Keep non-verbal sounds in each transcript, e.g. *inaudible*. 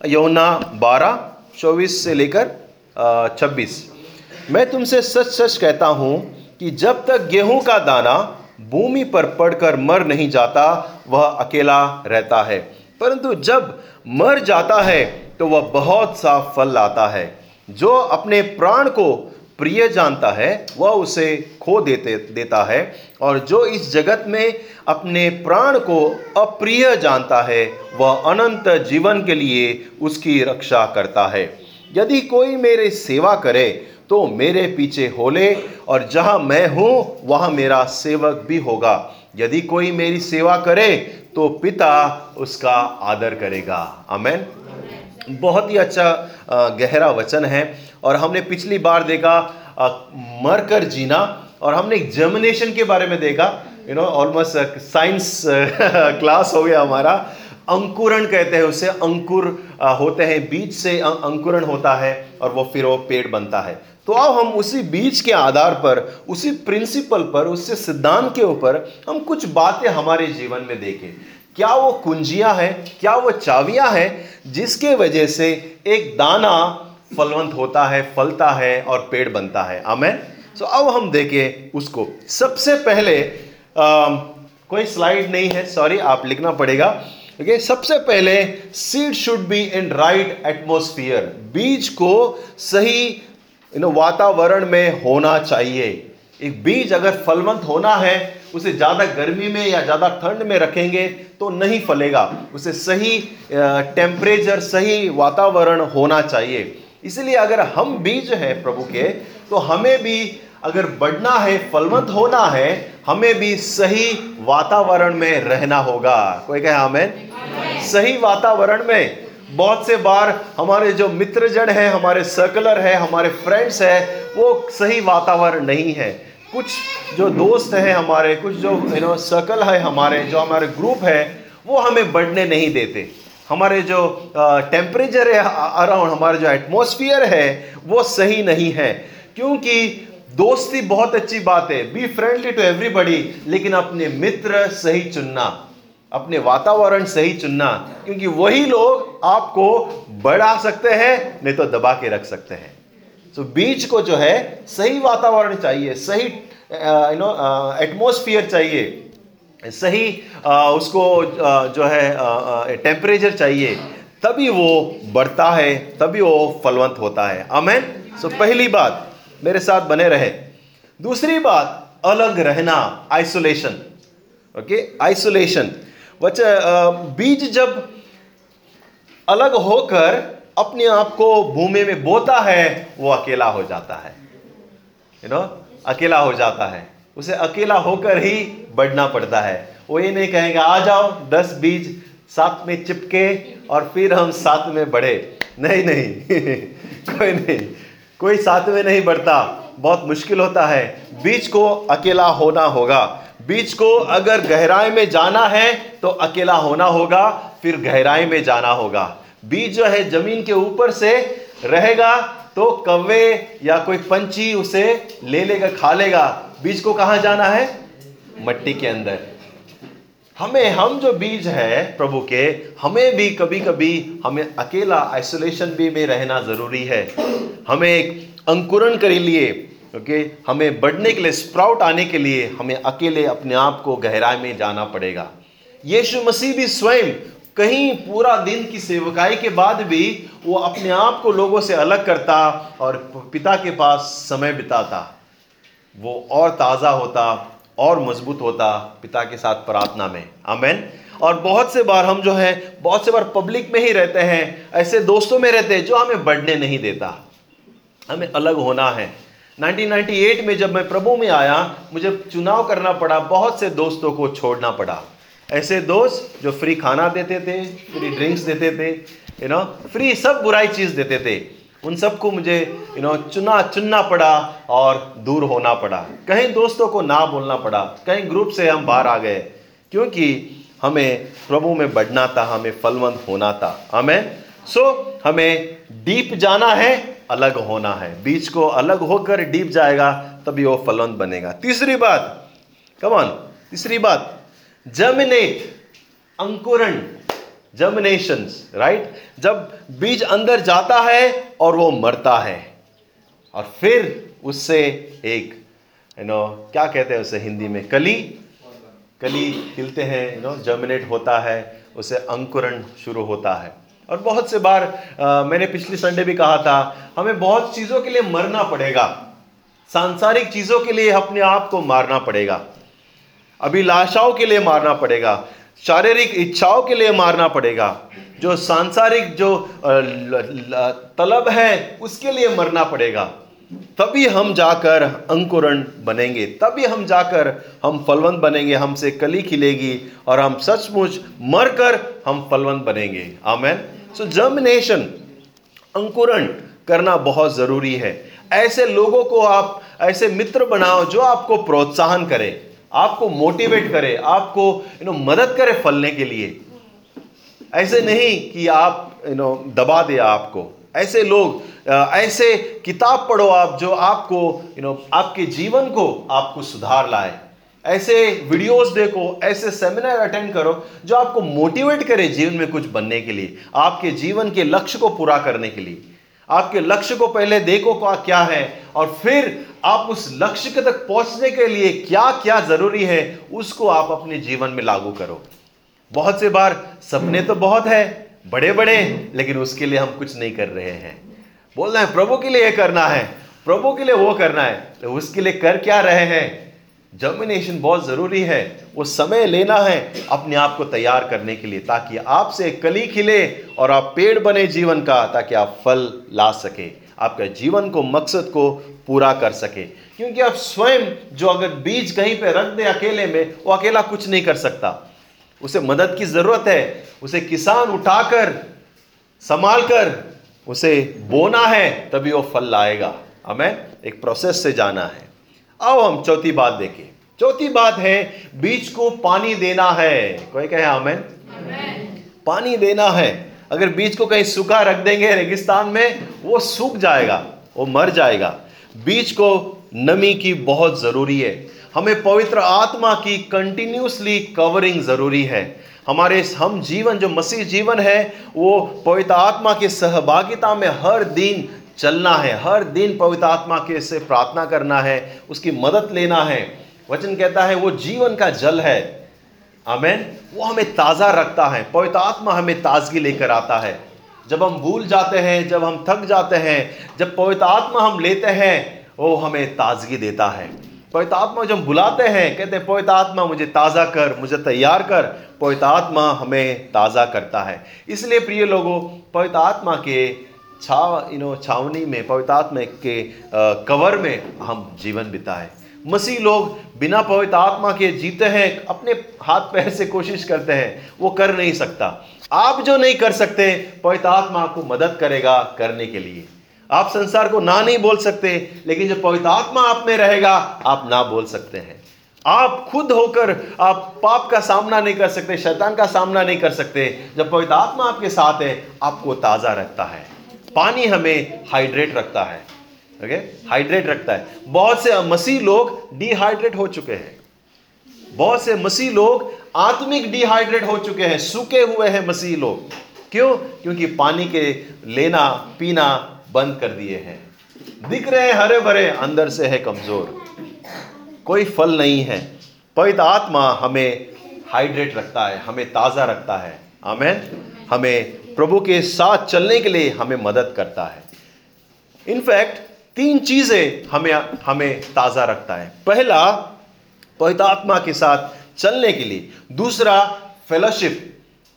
यौना बारह, चौबीस से लेकर छब्बीस। मैं तुमसे सच सच कहता हूँ कि जब तक गेहूँ का दाना भूमि पर पड़कर मर नहीं जाता, वह अकेला रहता है। परंतु जब मर जाता है तो वह बहुत सा फल लाता है। जो अपने प्राण को प्रिय जानता है, वह उसे खो देते, देता है। और जो इस जगत में अपने प्राण को अप्रिय जानता है, वह अनंत जीवन के लिए उसकी रक्षा करता है। यदि कोई मेरे सेवा करे तो मेरे पीछे हो ले और जहाँ मैं हूँ, वहाँ मेरा सेवक भी होगा। यदि कोई मेरी सेवा करे तो पिता उसका आदर करेगा। अमेन बहुत ही अच्छा गहरा वचन है। और हमने पिछली बार देखा मर कर जीना और हमने जर्मिनेशन के बारे में देखा। You know almost science class हो गया हमारा। अंकुरण कहते हैं उसे, अंकुर होते हैं, बीज से अंकुरण होता है और वो फिर वो पेड़ बनता है। तो अब हम उसी बीज के आधार पर, उसी प्रिंसिपल पर उससे सिद्धांत के ऊपर हम कुछ बातें हमारे जीवन में देखें। क्या वो कुंजियाँ हैं, क्या वो चावियाँ हैं, जिसके वजह से एक दाना फलवंत होता है फलता है और पेड़ बनता है। आमेन? सो so, अब हम देखें उसको। सबसे पहले आ, कोई स्लाइड नहीं है सॉरी आप लिखना पड़ेगा। ओके okay, सबसे पहले seed should be in right atmosphere बीज को सही यू नो वातावरण में होना चाहिए। एक बीज अगर फलवंत होना है उसे ज़्यादा गर्मी में या ज़्यादा ठंड में रखेंगे तो नहीं फलेगा। उसे सही टेम्परेचर सही वातावरण होना चाहिए। इसलिए अगर हम बीज हैं प्रभु के तो हमें भी अगर बढ़ना है फलवंत होना है हमें भी सही वातावरण में रहना होगा। कोई कहे हमें सही वातावरण में। बहुत से बार हमारे जो मित्रजन है हमारे सर्कलर है हमारे फ्रेंड्स है वो सही वातावरण नहीं है। कुछ जो दोस्त हैं हमारे कुछ जो यू नो सर्कल है हमारे जो हमारे ग्रुप है वो हमें बढ़ने नहीं देते। हमारे जो टेम्परेचर है अराउंड हमारे जो एटमोसफियर है वो सही नहीं है। क्योंकि दोस्ती बहुत अच्छी बात है। बी फ्रेंडली टू एवरीबडी लेकिन अपने मित्र सही चुनना अपने वातावरण सही चुनना क्योंकि वही लोग आपको बढ़ा सकते हैं नहीं तो दबा के रख सकते हैं। सो so, बीच को जो है सही वातावरण चाहिए सही यू नो एटमोसफियर चाहिए। सही uh, उसको uh, जो है टेम्परेचर चाहिए तभी वो बढ़ता है तभी वो फलवंत होता है। अमेन सो so, पहली बात मेरे साथ बने रहे। दूसरी बात अलग रहना आइसोलेशन ओके आइसोलेशन बच्चा बीज जब अलग होकर अपने आप को भूमि में बोता है वो अकेला हो जाता है। You you know know? अकेला हो जाता है। उसे अकेला होकर ही बढ़ना पड़ता है। वो ये नहीं कहेंगे, आ जाओ, दस बीज साथ में चिपके और फिर हम साथ में बढ़े। नहीं नहीं, *laughs* कोई नहीं, कोई साथ में नहीं बढ़ता। बहुत मुश्किल होता है। बीज को अकेला होना होगा। बीज को अगर गहराई में जाना है तो अकेला होना होगा, फिर गहराई में जाना होगा। बीज जो है, ज़मीन के ऊपर से रहेगा तो कौवे या कोई पंछी उसे ले लेगा, खा लेगा। बीज को कहा जाना है? मट्टी के अंदर। हमें, हम जो बीज है प्रभु के, हमें भी कभी कभी हमें अकेला आइसोलेशन भी में रहना ज़रूरी है। हमें एक अंकुरण कर लिए, ओके, हमें बढ़ने के लिए स्प्राउट आने के लिए, हमें अकेले अपने आप को गहराई में जाना पड़ेगा। यीशु मसीह भी स्वयं कहीं पूरा दिन की सेवकाई के बाद भी वो अपने आप को लोगों से अलग करता और पिता के पास समय बिताता। वो और ताज़ा होता और मज़बूत होता पिता के साथ प्रार्थना में। अमेन और बहुत से बार हम जो है, बहुत से बार पब्लिक में ही रहते हैं, ऐसे दोस्तों में रहते हैं जो हमें बढ़ने नहीं देता। हमें अलग होना है। 1998 में जब मैं प्रभु में आया, मुझे चुनाव करना पड़ा, बहुत से दोस्तों को छोड़ना पड़ा। ऐसे दोस्त जो फ्री खाना देते थे फ्री ड्रिंक्स देते थे यू नो फ्री सब बुराई चीज़ देते थे। उन सबको मुझे यू नो चुना चुनना पड़ा और दूर होना पड़ा। कहीं दोस्तों को ना बोलना पड़ा कहीं ग्रुप से हम बाहर आ गए क्योंकि हमें प्रभु में बढ़ना था हमें फलवंत होना था। हमें सो so, हमें डीप जाना है अलग होना है। बीच को अलग होकर डीप जाएगा तभी वो फलवंत बनेगा। तीसरी बात कमान तीसरी बात जर्मिनेट अंकुरण जर्मिनेशन राइट जब बीज अंदर जाता है और वो मरता है। और फिर उससे एक यू नो क्या कहते हैं उसे हिंदी में? कली। कली खिलते हैं यू नो जर्मिनेट होता है उसे अंकुरण शुरू होता है। और बहुत से बार आ, मैंने पिछले संडे भी कहा था हमें बहुत चीज़ों के लिए मरना पड़ेगा। सांसारिक चीज़ों के लिए अपने आप को मारना पड़ेगा। अभिलाषाओं के लिए मारना पड़ेगा, शारीरिक इच्छाओं के लिए मारना पड़ेगा, जो सांसारिक जो तलब है, उसके लिए मरना पड़ेगा। तभी हम जाकर अंकुरण बनेंगे, तभी हम जाकर हम फलवंत बनेंगे, हमसे कली खिलेगी और हम सचमुच मरकर हम फलवंत बनेंगे। आमेन। सो जर्मिनेशन अंकुरण करना बहुत ज़रूरी है। ऐसे लोगों को आप, ऐसे मित्र बनाओ जो आपको प्रोत्साहन करे। आपको मोटिवेट करे, आपको यू नो मदद करे फलने के लिए। ऐसे नहीं कि आप यू नो दबा दे आपको। ऐसे लोग ऐसे किताब पढ़ो आप जो आपको यू नो आपके जीवन को, आपको सुधार लाए। ऐसे वीडियोस देखो, ऐसे सेमिनार अटेंड करो जो आपको मोटिवेट करे जीवन में कुछ बनने के लिए, आपके जीवन के लक्ष्य को पूरा करने के लिए। आपके लक्ष्य को पहले देखो क्या है और फिर आप उस लक्ष्य के तक पहुँचने के लिए क्या क्या ज़रूरी है, उसको आप अपने जीवन में लागू करो। बहुत से बार सपने तो बहुत है बड़े बड़े लेकिन उसके लिए हम कुछ नहीं कर रहे हैं। बोल रहे हैं, प्रभु के लिए यह करना है, प्रभु के लिए वो करना है तो उसके लिए कर क्या रहे हैं? जर्मिनेशन बहुत ज़रूरी है, वो समय लेना है, अपने आप को तैयार करने के लिए, ताकि आपसे कली खिले और आप पेड़ बने जीवन का, ताकि आप फल ला सके। आपका जीवन को मकसद को पूरा कर सके। क्योंकि आप स्वयं जो अगर बीज कहीं पे रख दे अकेले में वो अकेला कुछ नहीं कर सकता। उसे मदद की ज़रूरत है। उसे किसान उठाकर संभाल कर उसे बोना है तभी वो फल लाएगा। हमें एक प्रोसेस से जाना है। आओ हम चौथी बात देखें। चौथी बात है बीज को पानी देना है। कोई कहे हमें पानी देना है। अगर बीज को कहीं सूखा रख देंगे रेगिस्तान में, वो सूख जाएगा, वो मर जाएगा। बीज को नमी की बहुत ज़रूरी है। हमें पवित्र आत्मा की कंटिन्यूसली कवरिंग ज़रूरी है। हमारे, हम जीवन, जो मसीह जीवन है, वो पवित्र आत्मा की सहभागिता में हर दिन चलना है। हर दिन पवित्र आत्मा के से प्रार्थना करना है, उसकी मदद लेना है। वचन कहता है, वो जीवन का जल है। आमेन। वो हमें ताज़ा रखता है, पवित्र आत्मा हमें ताजगी लेकर आता है। जब हम भूल जाते हैं, जब हम थक जाते हैं, जब पवित्र आत्मा हम लेते हैं, वो हमें ताजगी देता है। पवित्र आत्मा जब बुलाते हैं, कहते हैं, पवित्र आत्मा, मुझे ताज़ा कर, मुझे तैयार कर। पवित्र आत्मा हमें ताज़ा करता है। इसलिए प्रिय लोगों, पवित्र आत्मा के छाव यू नो छावनी में, पवित्र आत्मा के कवर में हम जीवन बिताए। मसीह लोग बिना पवित्र आत्मा के जीते हैं, अपने हाथ पैर से कोशिश करते हैं, वो कर नहीं सकता। आप जो नहीं कर सकते, पवित्र आत्मा आपको मदद करेगा करने के लिए। आप संसार को ना नहीं बोल सकते, लेकिन जो पवित्र आत्मा आप में रहेगा, आप ना बोल सकते हैं। आप खुद होकर, आप पाप का सामना नहीं कर सकते, शैतान का सामना नहीं कर सकते। जब पवित्र आत्मा आपके साथ है, आपको ताज़ा रखता है। पानी हमें हाइड्रेट रखता है। ओके हाइड्रेट रखता है। बहुत से मसीह लोग डिहाइड्रेट हो चुके हैं। बहुत से मसीह लोग आत्मिक डिहाइड्रेट हो चुके हैं। सूखे हुए हैं मसीह लोग। क्यों? क्योंकि पानी के लेना, पीना बंद कर दिए हैं। दिख रहे हैं हरे भरे अंदर से है कमज़ोर। कोई फल नहीं है। पवित्र आत्मा हमें हाइड्रेट रखता है, हमें ताज़ा रखता है। आमेन। हमें प्रभु के साथ चलने के लिए हमें मदद करता है। इनफैक्ट तीन चीज़ें हमें हमें ताज़ा रखता है। पहला पवित्र के साथ चलने के लिए। दूसरा फेलोशिप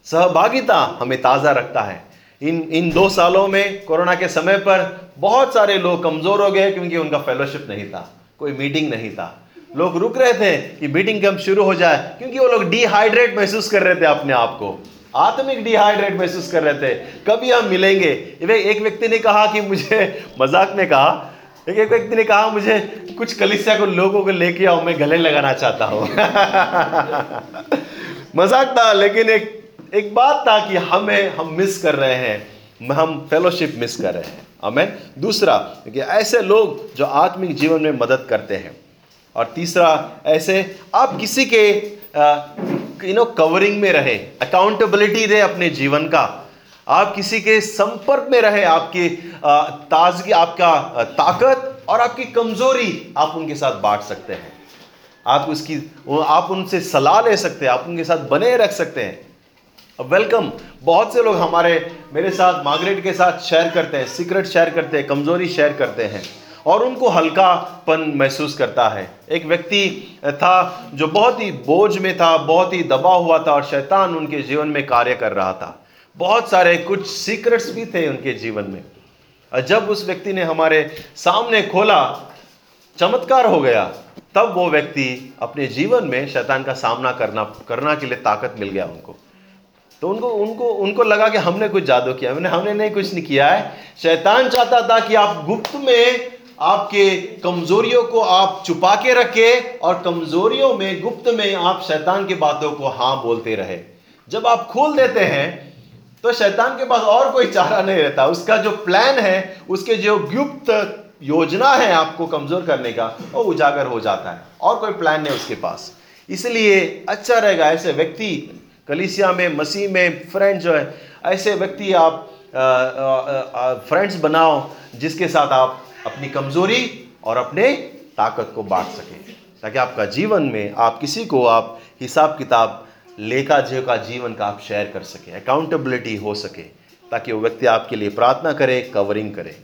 सहभागिता हमें ताज़ा रखता है। इन इन दो सालों में कोरोना के समय पर बहुत सारे लोग कमज़ोर हो गए क्योंकि उनका फेलोशिप नहीं था, कोई मीटिंग नहीं था। लोग रुक रहे थे कि मीटिंग कब शुरू हो जाए, क्योंकि वो लोग डिहाइड्रेट महसूस कर रहे थे अपने आप को। आत्मिक डिहाइड्रेट महसूस कर रहे थे। कभी हम मिलेंगे? एक व्यक्ति ने कहा कि मुझे, मज़ाक में कहा, एक एक व्यक्ति ने कहा, मुझे कुछ कलिसिया को, लोगों को लेके आओ, मैं गले लगाना चाहता हूँ। *laughs* मज़ाक था, लेकिन एक एक बात था कि हमें, हम मिस कर रहे हैं। हम फेलोशिप मिस कर रहे हैं। हमें दूसरा, कि ऐसे लोग जो आत्मिक जीवन में मदद करते हैं। और तीसरा, ऐसे आप किसी के यू नो कवरिंग में रहे अकाउंटेबिलिटी दे अपने जीवन का। आप किसी के संपर्क में रहे, आपकी ताजगी, आपका ताकत और आपकी कमज़ोरी, आप उनके साथ बांट सकते हैं। आप उसकी आप उनसे सलाह ले सकते हैं, आप उनके साथ बने रख सकते हैं। वेलकम बहुत से लोग हमारे, मेरे साथ, मार्गरेट के साथ शेयर करते हैं सीक्रेट शेयर करते हैं, कमज़ोरी शेयर करते हैं। और उनको हल्कापन महसूस करता है। एक व्यक्ति था जो बहुत ही बोझ में था, बहुत ही दबा हुआ था और शैतान उनके जीवन में कार्य कर रहा था। बहुत सारे कुछ सीक्रेट्स भी थे उनके जीवन में। और जब उस व्यक्ति ने हमारे सामने खोला, चमत्कार हो गया, तब वो व्यक्ति अपने जीवन में शैतान का सामना करना करना के लिए ताकत मिल गया उनको। तो उनको उनको उनको लगा कि हमने कुछ जादू किया, हमने हमने नहीं कुछ नहीं किया है। शैतान चाहता था कि आप गुप्त में आपके कमजोरियों को आप छुपा के रखे और कमजोरियों में, गुप्त में आप शैतान की बातों को हाँ बोलते रहे। जब आप खोल देते हैं तो शैतान के पास और कोई चारा नहीं रहता। उसका जो प्लान है, उसके जो गुप्त योजना है आपको कमज़ोर करने का, वो उजागर हो जाता है। और कोई प्लान नहीं उसके पास। इसलिए अच्छा रहेगा ऐसे व्यक्ति, कलिसिया में, मसीह में फ्रेंड जो है, ऐसे व्यक्ति आप फ्रेंड्स बनाओ, जिसके साथ आप अपनी कमज़ोरी और अपने ताकत को बांट सकें। ताकि आपका जीवन में आप किसी को आप हिसाब किताब लेखा का जीवन का आप शेयर कर सकें अकाउंटेबिलिटी हो सके, ताकि वो व्यक्ति आपके लिए प्रार्थना करे कवरिंग करे।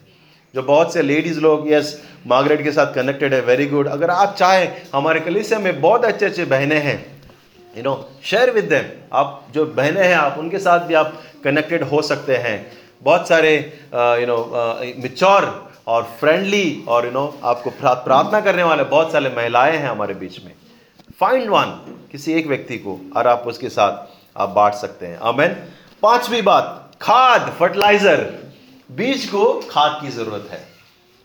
जो बहुत से लेडीज़ लोग यस मार्गरेट के साथ कनेक्टेड है वेरी गुड अगर आप चाहें, हमारे कलिसिया में बहुत अच्छे अच्छे बहनें हैं you know share with them आप जो बहनें हैं, आप उनके साथ भी आप कनेक्टेड हो सकते हैं। बहुत सारे यू नो मिच्योर और फ्रेंडली और यू नो आपको प्रार्थना करने वाले बहुत सारे महिलाएँ हैं हमारे बीच में। फाइंड वन किसी एक व्यक्ति को, और आप उसके साथ आप बांट सकते हैं। अमेन पांचवी बात, खाद फर्टिलाइज़र बीज को खाद की ज़रूरत है।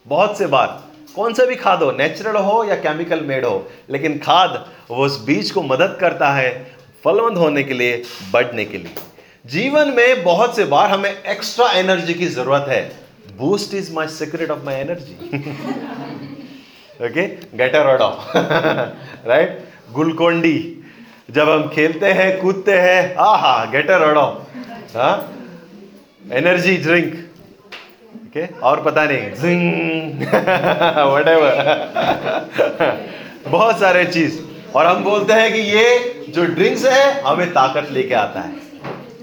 बहुत से बार कौन सा भी खाद हो नेचुरल हो या केमिकल मेड हो, लेकिन खाद, वो उस बीज को मदद करता है फलवंत होने के लिए, बढ़ने के लिए। जीवन में बहुत से बार हमें एक्स्ट्रा एनर्जी की ज़रूरत है। Boost is my secret of my energy okay Gatorade right Glucon D जब हम खेलते हैं, कूदते हैं हा हा गेटर ऑडो हाँ? एनर्जी ड्रिंक ओके और पता नहीं. जिंग *laughs* *laughs* बहुत सारे चीज़. और हम बोलते हैं कि ये जो ड्रिंक्स है, हमें ताकत लेके आता है.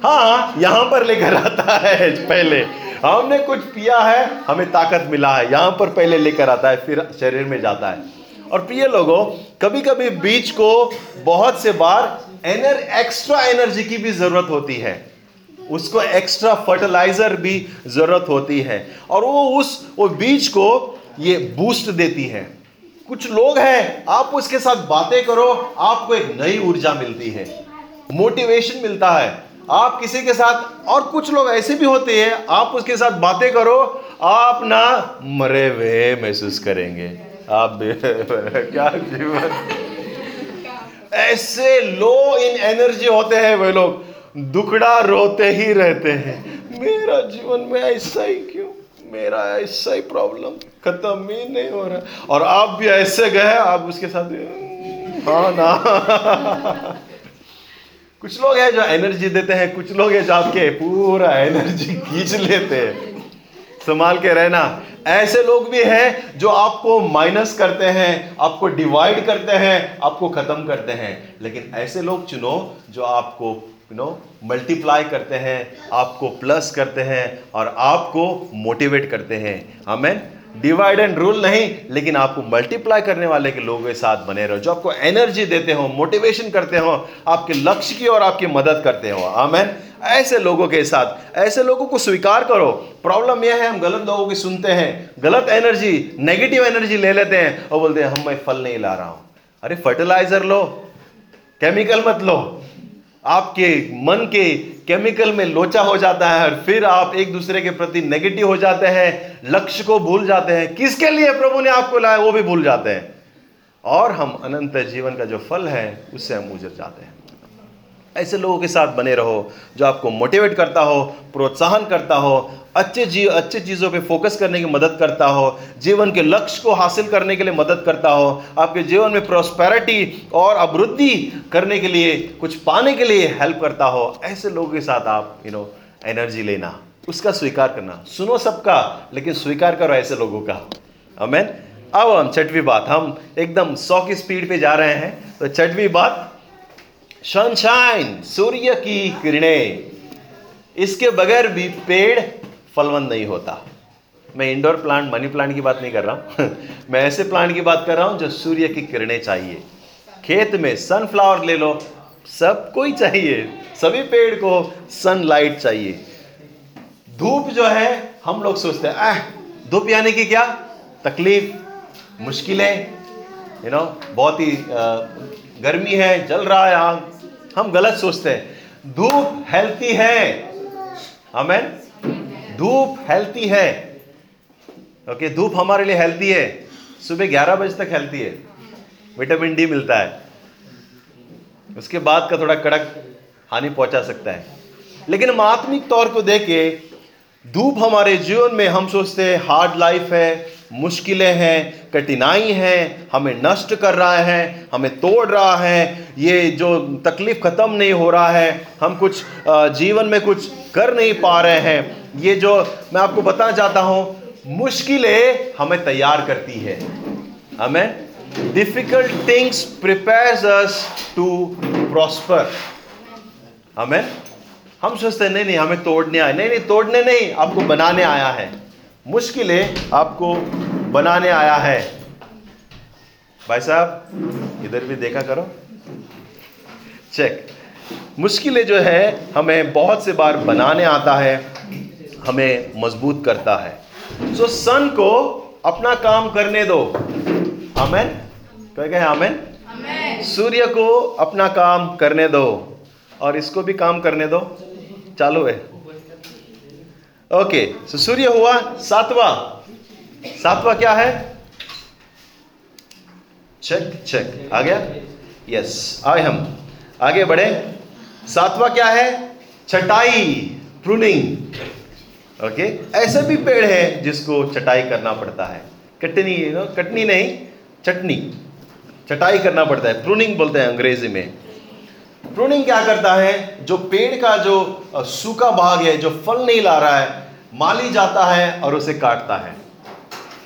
हाँ यहाँ पर लेकर आता है, पहले। हमने कुछ पिया है, हमें ताकत मिला है। यहाँ पर पहले लेकर आता है, फिर शरीर में जाता है। और प्रिय लोगों कभी कभी बीच को बहुत से बार एनर एक्स्ट्रा एनर्जी की भी ज़रूरत होती है। उसको एक्स्ट्रा फर्टिलाइज़र भी ज़रूरत होती है। और वो उस, वो बीज को ये बूस्ट देती है। कुछ लोग हैं, आप उसके साथ बातें करो, आपको एक नई ऊर्जा मिलती है। मोटिवेशन मिलता है। आप किसी के साथ, और कुछ लोग ऐसे भी होते हैं, आप उसके साथ बातें करो, आप ना मरे हुए महसूस करेंगे। आप *laughs* क्या जीवन। ऐसे लो इन एनर्जी होते हैं वे लोग। दुखड़ा रोते ही रहते हैं। मेरा जीवन में ऐसा ही क्यों? मेरा ऐसा ही प्रॉब्लम खत्म ही नहीं हो रहा। और आप भी ऐसे गए, आप उसके साथ *laughs* हाँ ना। *laughs* कुछ लोग हैं जो एनर्जी देते हैं, कुछ लोग हैं जो आपके पूरा एनर्जी खींच लेते हैं। संभाल के रहना। ऐसे लोग भी हैं जो आपको माइनस करते हैं, आपको डिवाइड करते हैं, आपको खत्म करते हैं। लेकिन ऐसे लोग चुनो जो आपको यू नो मल्टीप्लाई करते हैं, आपको प्लस करते हैं और आपको मोटिवेट करते हैं। हमें डिवाइड एंड रूल नहीं, लेकिन आपको मल्टीप्लाई करने वाले के लोगों के साथ बने रहो, जो आपको एनर्जी देते हो मोटिवेशन करते हो, आपके लक्ष्य की और आपकी मदद करते हो। आमेन ऐसे लोगों के साथ, ऐसे लोगों को स्वीकार करो। प्रॉब्लम यह है, हम गलत लोगों की सुनते हैं, गलत एनर्जी नेगेटिव एनर्जी ले लेते हैं और बोलते हैं, हम मैं फल नहीं ला रहा हूँ। अरे फर्टिलाइज़र लो केमिकल मत लो। आपके मन के केमिकल में लोचा हो जाता है और फिर आप एक दूसरे के प्रति नेगेटिव हो जाते हैं, लक्ष्य को भूल जाते हैं। किसके लिए प्रभु ने आपको लाया, वो भी भूल जाते हैं। और हम अनंत जीवन का जो फल है, उससे हम उजर जाते हैं। ऐसे लोगों के साथ बने रहो जो आपको मोटिवेट करता हो, प्रोत्साहन करता हो, अच्छे जी, अच्छे चीज़ों पे फोकस करने की मदद करता हो, जीवन के लक्ष्य को हासिल करने के लिए मदद करता हो, आपके जीवन में प्रोस्पेरिटी और अभिवृद्धि करने के लिए, कुछ पाने के लिए हेल्प करता हो, ऐसे लोगों के साथ आप यू नो एनर्जी लेना, उसका स्वीकार करना। सुनो सबका, लेकिन स्वीकार करो ऐसे लोगों का। अमेन अब हम छठवीं बात, हम एकदम सौ की स्पीड पे जा रहे हैं तो छठवीं बात सनशाइन सूर्य की किरणें। इसके बगैर भी पेड़ फलवंत नहीं होता। मैं इंडोर प्लांट मनी प्लांट की बात नहीं कर रहा हूँ। *laughs* मैं ऐसे प्लांट की बात कर रहा हूँ जो सूर्य की किरणें चाहिए। खेत में सनफ्लावर ले लो, सब कोई चाहिए। सभी पेड़ को सनलाइट चाहिए। धूप जो है, हम लोग सोचते हैं, आह, धूप यानी कि क्या? तकलीफ़, मुश्किलें यू नो बहुत ही गर्मी है, जल रहा है आग। हम गलत सोचते हैं। धूप हेल्थी है। हमें धूप हेल्थी है। ओके धूप हमारे लिए हेल्थी है। सुबह 11 बजे तक हेल्थी है। विटामिन डी मिलता है। उसके बाद का थोड़ा कड़क हानि पहुँचा सकता है। लेकिन हम आत्मिक तौर को देखे धूप हमारे जीवन में, हम सोचते हैं हार्ड लाइफ है, मुश्किलें हैं, कठिनाई है, हमें नष्ट कर रहा है, हमें तोड़ रहा है, ये जो तकलीफ़ ख़त्म नहीं हो रहा है, हम कुछ जीवन में कुछ कर नहीं पा रहे हैं। ये जो मैं आपको बताना चाहता हूँ, मुश्किलें हमें तैयार करती है। हमें difficult things prepares us to prosper हमें हम सोचते हैं नहीं नहीं हमें तोड़ने आए। नहीं नहीं तोड़ने नहीं आपको बनाने आया है। मुश्किलें आपको बनाने आया है। भाई साहब इधर भी देखा करो। चेक। मुश्किलें जो है हमें बहुत से बार बनाने आता है हमें मज़बूत करता है। सो so, सन को अपना काम करने दो। हमें कह गए हमें सूर्य को अपना काम करने दो और इसको भी काम करने दो। चालू है। ओके सो सूर्य हुआ सातवा। सातवा क्या है? चेक चेक आ गया? यस आए हम। आगे बढ़े। सातवा क्या है? छटाई प्रूनिंग ओके, ऐसे भी पेड़ है जिसको चटाई करना पड़ता है। कटनी कटनी नहीं, चटनी। चटाई करना पड़ता है। प्रूनिंग बोलते हैं अंग्रेज़ी में। प्रूनिंग क्या करता है? जो पेड़ का जो सूखा भाग है, जो फल नहीं ला रहा है, माली जाता है और उसे काटता है।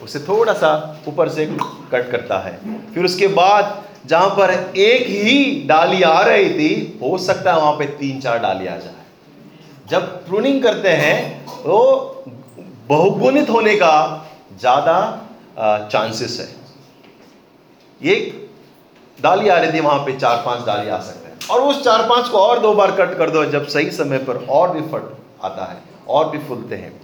उसे थोड़ा सा ऊपर से कट करता है। फिर उसके बाद जहाँ पर एक ही डाली आ रही थी, हो सकता है वहाँ पे तीन चार डाली आ जाए। जब प्रूनिंग करते हैं तो बहुगुणित होने का ज़्यादा चांसेस है। एक डाली आ रही थी, वहाँ पे चार पाँच डाली आ सकते और उस चार पाँच को और दो बार कट कर दो, जब सही समय पर और भी फट आता है, और भी फूलते हैं।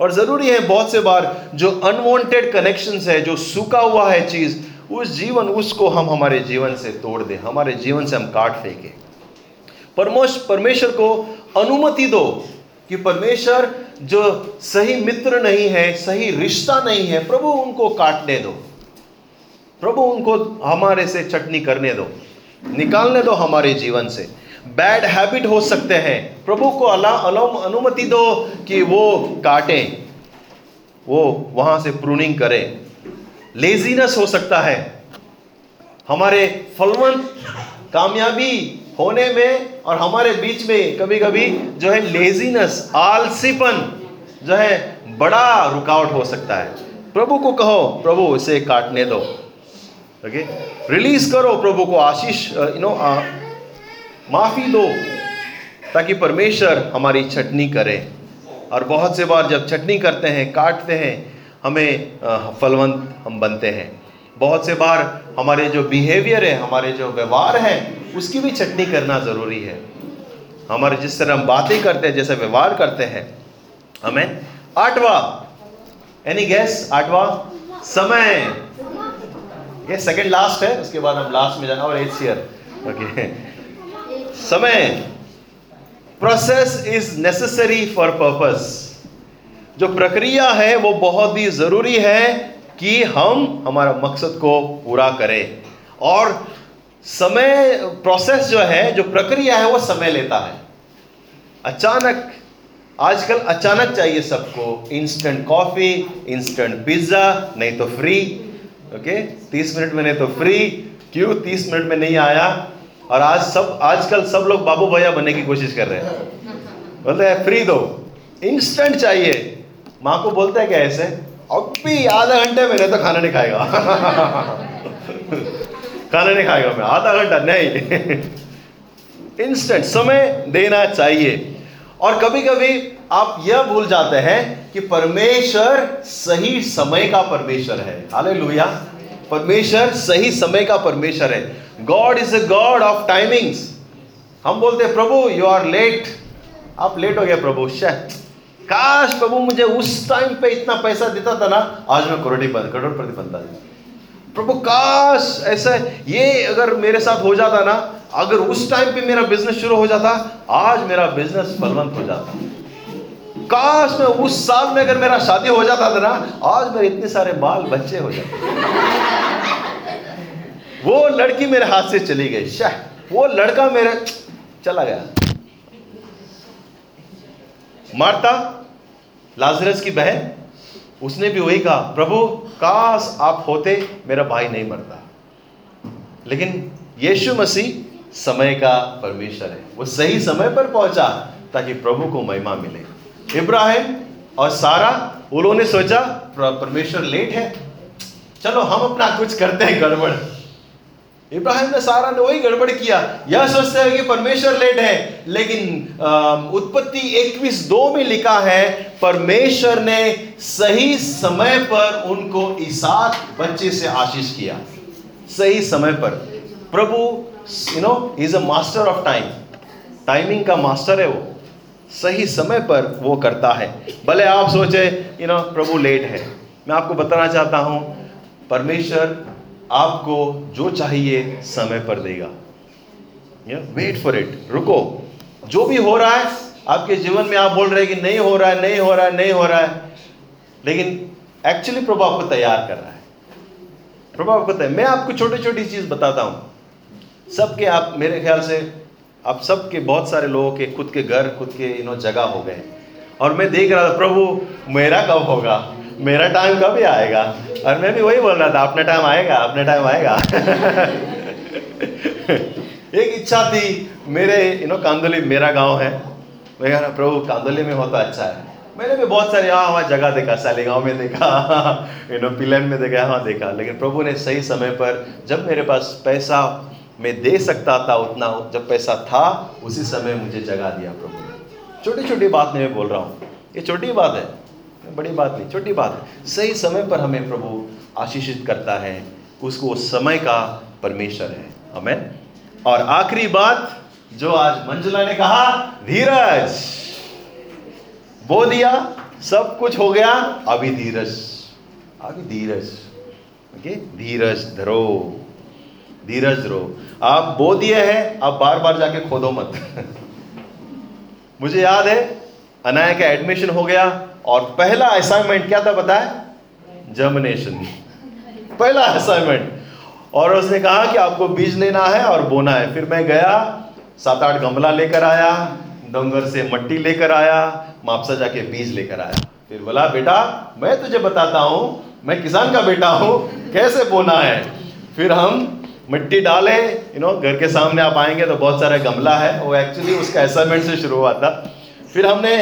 और ज़रूरी है बहुत से बार जो अनवांटेड कनेक्शन है, जो सूखा हुआ है चीज़, उस जीवन, उसको हम हमारे जीवन से तोड़ दें, हमारे जीवन से हम काट फेंके। परमोश, परमेश्वर को अनुमति दो कि परमेश्वर जो सही मित्र नहीं है, सही रिश्ता नहीं है, प्रभु उनको काटने दो। प्रभु उनको हमारे से चटनी करने दो। निकालने दो हमारे जीवन से। बैड हैबिट हो सकते हैं। प्रभु को अलाउ अनुमति दो कि वो काटें, वो वहाँ से प्रूनिंग करें। लेजीनेस हो सकता है। हमारे फलवंत कामयाबी होने में और हमारे बीच में कभी कभी जो है लेजीनेस आलसीपन जो है बड़ा रुकावट हो सकता है। प्रभु को कहो, प्रभु, इसे काटने दो। ओके रिलीज़ करो प्रभु को आशीष यू नो माफ़ी दो, ताकि परमेश्वर हमारी छटनी करे। और बहुत से बार जब छटनी करते हैं, काटते हैं, हमें फलवंत हम बनते हैं। बहुत से बार हमारे जो बिहेवियर है, हमारे जो व्यवहार है, उसकी भी छटनी करना ज़रूरी है। हमारे जिस तरह हम बातें करते हैं, जैसे व्यवहार करते हैं। हमें आठवा एनी गैस आठवा, समय। ये सेकंड लास्ट है, उसके बाद हम लास्ट में जाना, और एट ईयर ओके समय. Process is necessary for purpose जो प्रक्रिया है, वो बहुत ही ज़रूरी है कि हम हमारा मकसद को पूरा करें. और समय प्रोसेस जो है, जो प्रक्रिया है, वो समय लेता है. अचानक, आजकल अचानक चाहिए सबको. इंस्टेंट कॉफ़ी इंस्टेंट पिज्जा नहीं तो फ्री ओके तीस मिनट में नहीं तो फ्री क्यों? तीस मिनट में नहीं आया? और आज सब, आजकल सब लोग बाबू भैया बनने की कोशिश कर रहे हैं। बोलते हैं फ्री दो. इंस्टेंट चाहिए। माँ को बोलते हैं क्या ऐसे? अब भी आधा घंटे में नहीं तो खाना नहीं खाएगा। *laughs* खाना नहीं खाएगा मैं, आधा घंटा नहीं। *laughs* इंस्टेंट समय देना चाहिए। और कभी कभी आप यह भूल जाते हैं कि परमेश्वर सही समय का परमेश्वर है। हाले परमेश्वर सही समय का परमेश्वर है। God is a God of timings हम बोलते हैं प्रभु यू आर लेट आप लेट हो गया प्रभु शायद काश प्रभु मुझे उस टाइम पे इतना पैसा देता था ना, आज मैं करोड़ी करोड़पति बनता प्रभु, काश ऐसा ये अगर मेरे साथ हो जाता ना, अगर उस टाइम पे मेरा बिज़नेस शुरू हो जाता, आज मेरा बिज़नेस फलवंत हो जाता। काश में उस साल में अगर मेरा शादी हो जाता था ना, आज मेरे इतने सारे बाल बच्चे हो जाते। वो लड़की मेरे हाथ से चली गई, शाह, वो लड़का मेरे, चला गया। मारता, लाजरस की बहन, उसने भी वही कहा, प्रभु, काश आप होते, मेरा भाई नहीं मरता। लेकिन यीशु मसीह समय का परमेश्वर है। वो सही समय पर पहुँचा ताकि प्रभु को महिमा मिले। इब्राहिम और सारा, उन्होंने सोचा परमेश्वर लेट है। चलो, हम अपना कुछ करते हैं गड़बड़। इब्राहिम ने सारा ने वही गड़बड़ किया। यह सोचते हैं कि परमेश्वर लेट है, लेकिन उत्पत्ति 21 दो में लिखा है, परमेश्वर ने सही समय पर उनको ईसाक बच्चे से आशीष किया। सही समय पर। प्रभु you know is a master of time timing का मास्टर है वो। सही समय पर वो करता है। भले आप सोचे यू नो प्रभु लेट है। मैं आपको बताना चाहता हूँ, परमेश्वर आपको जो चाहिए समय पर देगा। वेट फॉर इट रुको। जो भी हो रहा है, आपके जीवन में आप बोल रहे हैं कि नहीं हो रहा है, नहीं हो रहा है, नहीं हो रहा है। लेकिन एक्चुअली प्रभु आपको तैयार कर रहा है। प्रभु आपको मैं आपको छोटी छोटी चीज़ बताता हूँ। सबके आप, मेरे ख्याल से आप सबके, बहुत सारे लोगों के, खुद के घर, खुद के नो जगह हो गए। और मैं देख रहा था, प्रभु, मेरा कब होगा? मेरा टाइम कभी आएगा? और मैं भी वही बोल रहा था, अपना टाइम आएगा, अपना टाइम आएगा। *laughs* एक इच्छा थी, मेरे यू नो कांदोली, मेरा गाँव है। मैं कह रहा, प्रभु, कांदोली में होता अच्छा है। मैंने भी बहुत सारे यहाँ वहाँ जगह देखा, सालीगांव में देखा *laughs* यू नो पिलन में देखा यहाँ देखा। लेकिन प्रभु ने सही समय पर, जब मेरे पास पैसा मैं दे सकता था उतना, जब पैसा था, उसी समय मुझे जगा दिया प्रभु ने। छोटी छोटी बात नहीं मैं बोल रहा हूँ, ये छोटी बात है, बड़ी बात नहीं, छोटी बात है। सही समय पर हमें प्रभु आशीषित करता है, उसको उस समय का परमेश्वर है। हमें और आखिरी बात, जो आज मंजुला ने कहा, धीरज। बो दिया, सब कुछ हो गया, अभी धीरज। अभी धीरज। ओके धीरज धरो। धीरज धरो आप बो दिए हैं, आप बार बार जाके खोदो मत। मुझे याद है अनाया का एडमिशन हो गया और पहला असाइनमेंट क्या था बताए जर्मिनेशन पहला असाइनमेंट और उसने कहा कि आपको बीज लेना है और बोना है। फिर मैं गया सात आठ गमला लेकर आया, डोंगर से मट्टी लेकर आया, मापसा जाके बीज लेकर आया। फिर बोला, बेटा, मैं तुझे बताता हूँ, मैं किसान का बेटा हूँ, कैसे बोना है? फिर हम मिट्टी डाले यू नो घर के सामने आप आएँगे तो बहुत सारा गमला है। वो एक्चुअली उसका असाइनमेंट से शुरू हुआ था। फिर हमने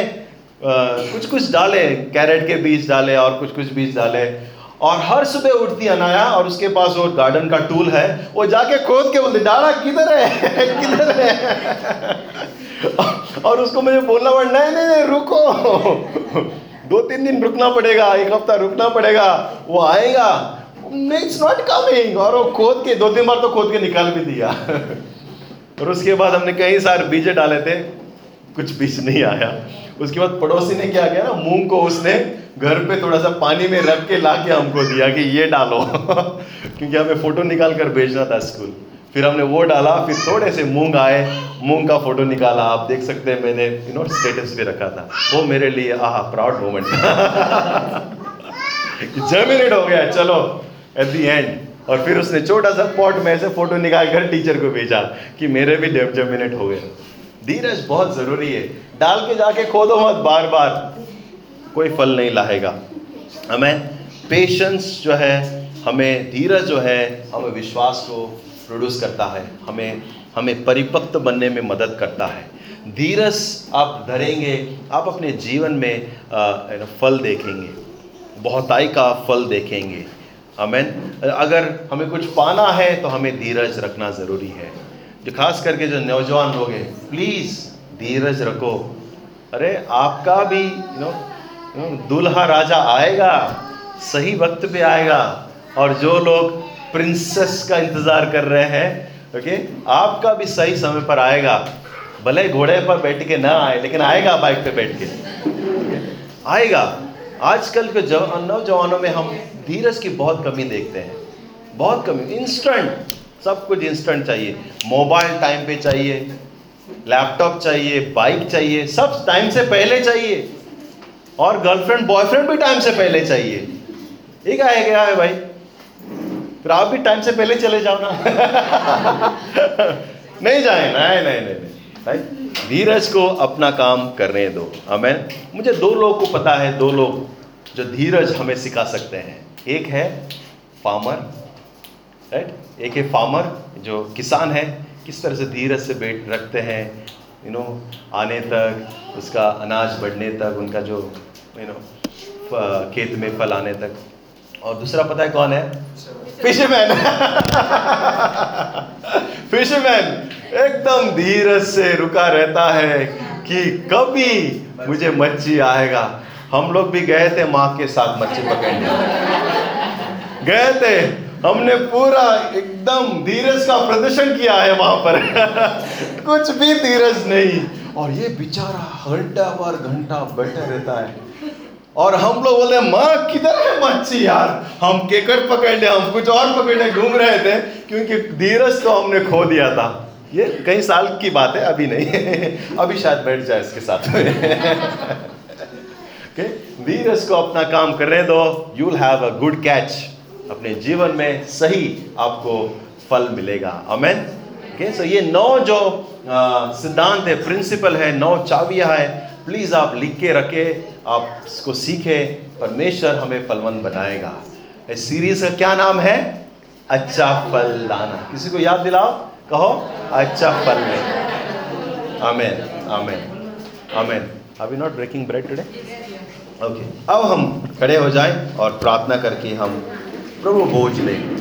कुछ कुछ डाले कैरेट के बीज डाले और कुछ कुछ बीज डाले। और हर सुबह उठती अनाया और उसके पास वो गार्डन का टूल है। वो जाके खोद के बोलते डाला किधर है? *laughs* किधर है? *laughs* और उसको मुझे बोलना पड़ा, नहीं नहीं नहीं, रुको। *laughs* दो तीन दिन रुकना पड़ेगा, एक हफ़्ता रुकना पड़ेगा। वो आएगा इट्स नॉट कमिंग और वो खोद के, दो तीन बार तो खोद के निकाल भी दिया। और उसके बाद हमने कई सारे बीजे डाले थे, कुछ बीज नहीं आया। उसके बाद पड़ोसी ने क्या किया ना, मूंग को उसने घर पे थोड़ा सा पानी में रख के ला के हमको दिया कि ये डालो। *laughs* क्योंकि हमें फ़ोटो निकाल कर भेजना था स्कूल फिर हमने वो डाला, फिर थोड़े से मूंग आए। मूंग का फ़ोटो निकाला। आप देख सकते हैं, मैंने यू नो स्टेटस भी रखा था। वो मेरे लिए, आह प्राउड मोमेंट जर्मिनेट हो गया, चलो। एट दी एंड और फिर उसने छोटा सा पॉट में से फ़ोटो निकाल कर टीचर को भेजा कि मेरे भी जर्मिनेट हो गए। धीरज बहुत ज़रूरी है। डाल के जाके खोदो मत बार बार कोई फल नहीं लाएगा। हमें पेशेंस जो है हमें धीरज जो है हमें विश्वास को प्रोड्यूस करता है। हमें हमें परिपक्व बनने में मदद करता है। धीरज आप धरेंगे आप अपने जीवन में आ, फल देखेंगे। बहुताई का फल देखेंगे। हमें अगर हमें कुछ पाना है तो हमें धीरज रखना ज़रूरी है। जो खास करके जो नौजवान लोग हैं प्लीज़ धीरज रखो। अरे, आपका भी यू नो दूल्हा राजा आएगा, सही वक्त पे आएगा, और जो लोग प्रिंसेस का इंतज़ार कर रहे हैं ओके आपका भी सही समय पर आएगा। भले घोड़े पर बैठ के ना आए, लेकिन आएगा बाइक पे बैठ के। आएगा। आजकल के जवान नौजवानों में हम धीरज की बहुत कमी देखते हैं। बहुत कमी इंस्टेंट सब कुछ इंस्टेंट चाहिए। मोबाइल टाइम पे चाहिए लैपटॉप चाहिए बाइक चाहिए, सब टाइम से पहले चाहिए। और गर्लफ्रेंड बॉयफ्रेंड भी टाइम से पहले चाहिए। ये क्या है क्या है भाई? फिर आप भी टाइम से पहले चले जाओ ना। *laughs* नहीं जाए, नहीं नहीं नहीं भाई, धीरज को अपना काम करने दो। हमें मुझे दो लोग को पता है, दो लोग जो धीरज हमें सिखा सकते हैं। एक है फार्मर राइट एक है फार्मर जो किसान है, किस तरह से धीरज से बैठ रखते हैं यू नो आने तक, उसका अनाज बढ़ने तक, उनका जो यू नो खेत में फल आने तक। और दूसरा पता है कौन है? फिशरमैन फिशरमैन एकदम धीरज से रुका रहता है कि कभी मुझे मच्छी आएगा। हम लोग भी गए थे माँ के साथ मच्छी पकड़ने। गए थे। हमने पूरा एकदम धीरज का प्रदर्शन किया है वहाँ पर। *laughs* कुछ भी धीरज नहीं। और ये बेचारा घंटा पर घंटा बैठा रहता है। और हम लोग बोले, माँ, किधर है मच्छी यार? हम केकर पकड़ ले, हम कुछ और पकड़ने घूम रहे थे, क्योंकि धीरज तो हमने खो दिया था। ये कई साल की बात है, अभी नहीं *laughs* अभी शायद बैठ जाए इसके साथ। में *laughs* धीरज को अपना काम करने दो you will have a good catch अपने जीवन में सही आपको फल मिलेगा। अमेन ओके सो ये नौ जो सिद्धांत है प्रिंसिपल है, नौ चाबियाँ है प्लीज़ आप लिख के रखे, आप इसको सीखे, परमेश्वर हमें फलवंत बनाएगा। इस सीरीज़ का क्या नाम है? अच्छा फल लाना किसी को याद दिलाओ? कहो अच्छा फल में आमेन आमेन आमेन अभी not breaking bread today okay अब हम खड़े हो जाएँ और प्रार्थना करके हम प्रभु बोझ लें।